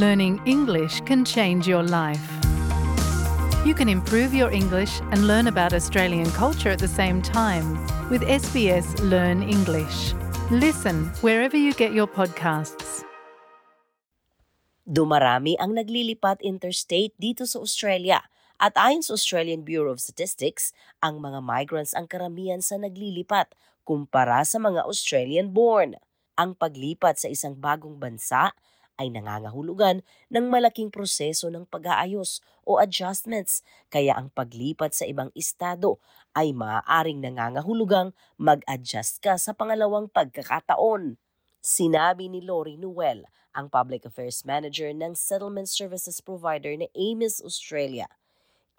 Learning English can change your life. You can improve your English and learn about Australian culture at the same time with SBS Learn English. Listen wherever you get your podcasts. Dumarami ang naglilipat interstate dito sa Australia at ayon sa Australian Bureau of Statistics, ang mga migrants ang karamihan sa naglilipat kumpara sa mga Australian-born. Ang paglipat sa isang bagong bansa ay nangangahulugan ng malaking proseso ng pag-aayos o adjustments kaya ang paglipat sa ibang estado ay maaaring nangangahulugang mag-adjust ka sa pangalawang pagkakataon. Sinabi ni Lori Noel, ang Public Affairs Manager ng Settlement Services Provider na AMIS Australia.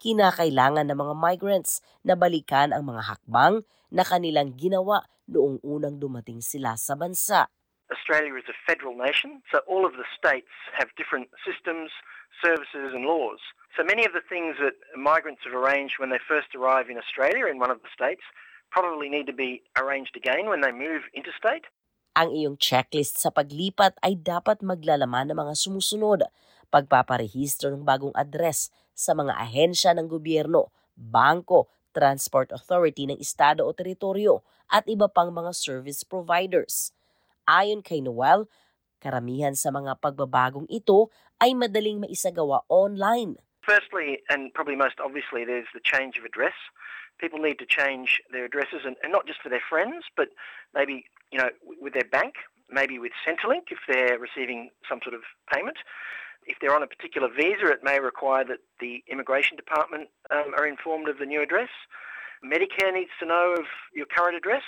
Kinakailangan ng mga migrants na balikan ang mga hakbang na kanilang ginawa noong unang dumating sila sa bansa. Australia is a federal nation, so all of the states have different systems, services, and laws. So many of the things that migrants have arranged when they first arrive in Australia in one of the states probably need to be arranged again when they move interstate. Ang iyong checklist sa paglipat ay dapat maglalaman ng mga sumusunod. Pagpaparehistro ng bagong address sa mga ahensya ng gobyerno, bangko, transport authority ng estado o teritoryo at iba pang mga service providers. Ayon kay Noel, karamihan sa mga pagbabagong ito ay madaling maisagawa online. Firstly, and probably most obviously, there's the change of address. People need to change their addresses, and, and not just for their friends, but maybe you know with their bank, maybe with Centrelink if they're receiving some sort of payment. If they're on a particular visa, it may require that the immigration department um, are informed of the new address. Medicare needs to know of your current address,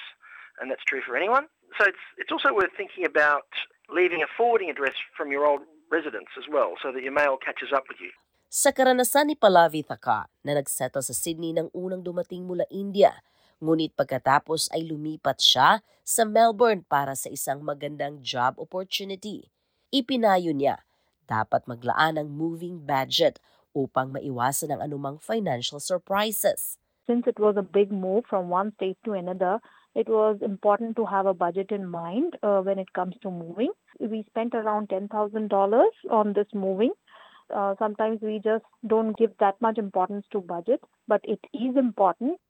and that's true for anyone. So it's it's also worth thinking about leaving a forwarding address from your old residence as well, so that your mail catches up with you. Sa karanasan ni Pallavi Thaka na nagsettle sa Sydney nang unang dumating mula India, ngunit pagkatapos ay lumipat siya sa Melbourne para sa isang magandang job opportunity. Ipinayo niya, dapat maglaan ng moving budget upang maiwasan ang anumang financial surprises. Since it was a big move from one state to another, it was important to have a budget in mind uh, when it comes to moving. We spent around $10,000 on this moving. Uh, sometimes we just don't give that much importance to budget, but it is important.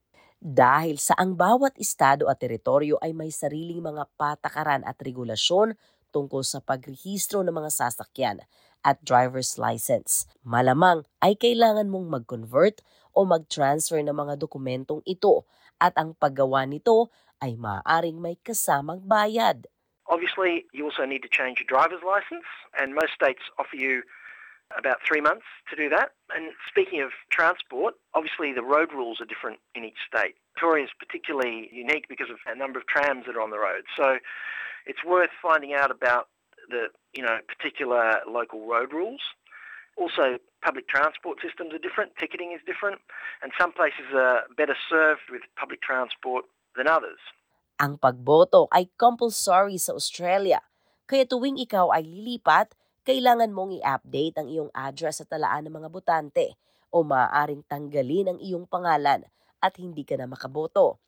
Dahil sa ang bawat estado at teritoryo ay may sariling mga patakaran at regulasyon tungkol sa pagrehistro ng mga sasakyan at driver's license. Malamang ay kailangan mong mag-convert o mag-transfer ng mga dokumentong ito at ang paggawa nito ay maaaring may kasamang bayad. Obviously, you also need to change your driver's license, and most states offer you about three months to do that. And speaking of transport, obviously the road rules are different in each state. Victoria is particularly unique because of a number of trams that are on the road. So it's worth finding out about the you know particular local road rules. Also, public transport systems are different. Ticketing is different, and some places are better served with public transport than others. Ang pagboto ay compulsory sa Australia, kaya tuwing ikaw ay lilipat, kailangan mong i-update ang iyong address sa talaan ng mga botante o maaaring tanggalin ang iyong pangalan at hindi ka na makaboto.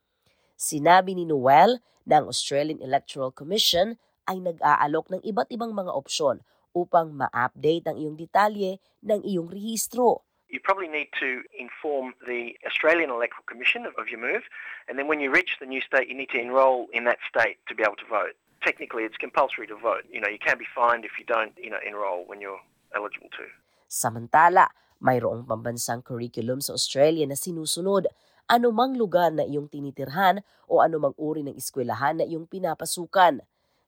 Sinabi ni Noel ang Australian Electoral Commission ay nag-aalok ng iba't ibang mga opsyon upang ma-update ang iyong detalye ng iyong rehistro. You probably need to inform the Australian Electoral Commission of, your move, and then when you reach the new state, you need to enrol in that state to be able to vote. Technically, it's compulsory to vote. You know, you can be fined if you don't, you know, enrol when you're eligible to. Samantala, mayroong pambansang curriculum sa Australia na sinusunod anumang lugar na iyong tinitirhan o anumang uri ng eskwelahan na iyong pinapasukan.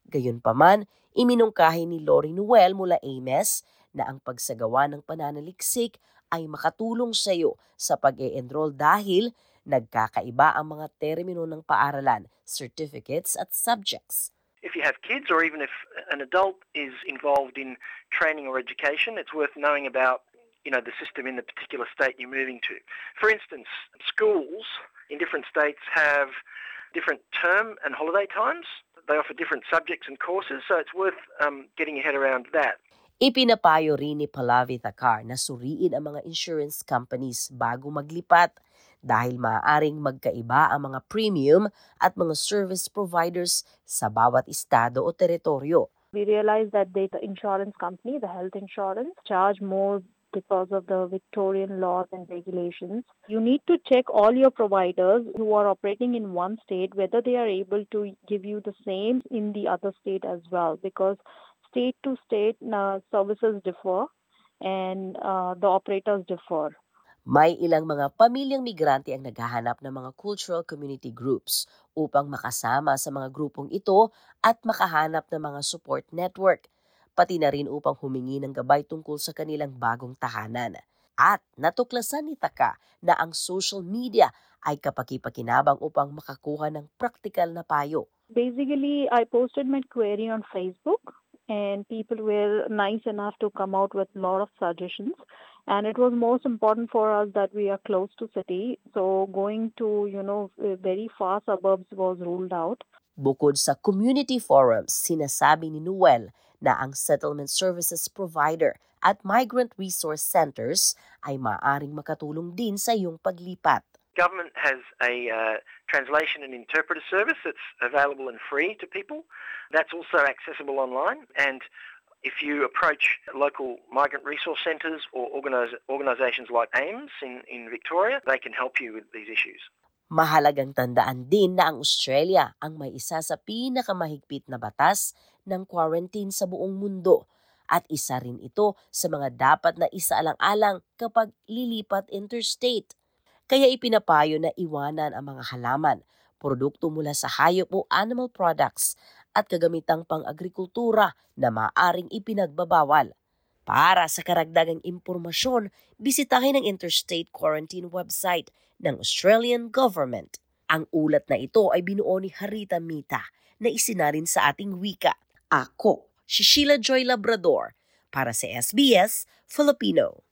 Gayunpaman, iminungkahi ni Lori Noel mula AMES na ang pagsagawa ng pananaliksik ay makatulong sa iyo sa pag-e-enroll dahil nagkakaiba ang mga termino ng paaralan, certificates at subjects. If you have kids or even if an adult is involved in training or education, it's worth knowing about you know the system in the particular state you're moving to. For instance, schools in different states have different term and holiday times. They offer different subjects and courses, so it's worth um, getting your head around that. Ipinapayo rin ni Pallavi Thakar na suriin ang mga insurance companies bago maglipat dahil maaaring magkaiba ang mga premium at mga service providers sa bawat estado o teritoryo. We realized that the insurance company, the health insurance, charge more because of the Victorian laws and regulations. You need to check all your providers who are operating in one state whether they are able to give you the same in the other state as well because state to state uh, services differ and uh, the operators differ. May ilang mga pamilyang migrante ang naghahanap ng mga cultural community groups upang makasama sa mga grupong ito at makahanap ng mga support network, pati na rin upang humingi ng gabay tungkol sa kanilang bagong tahanan. At natuklasan ni Taka na ang social media ay kapakipakinabang upang makakuha ng praktikal na payo. Basically, I posted my query on Facebook and people were nice enough to come out with a lot of suggestions and it was most important for us that we are close to city so going to you know very far suburbs was ruled out Bukod sa community forums, sinasabi ni Noel na ang settlement services provider at migrant resource centers ay maaring makatulong din sa iyong paglipat. Government has a uh, translation and interpreter service that's available and free to people. That's also accessible online. And if you approach local migrant resource centres or organisations like AIMS in, in Victoria, they can help you with these issues. Mahalagang tandaan din na ang Australia ang may isa sa pinakamahigpit na batas ng quarantine sa buong mundo at isa rin ito sa mga dapat na isaalang-alang kapag lilipat interstate. Kaya ipinapayo na iwanan ang mga halaman, produkto mula sa hayop o animal products at kagamitang pang-agrikultura na maaring ipinagbabawal. Para sa karagdagang impormasyon, bisitahin ang Interstate Quarantine website ng Australian Government. Ang ulat na ito ay binuo ni Harita Mita na isinarin sa ating wika. Ako, si Sheila Joy Labrador para sa SBS Filipino.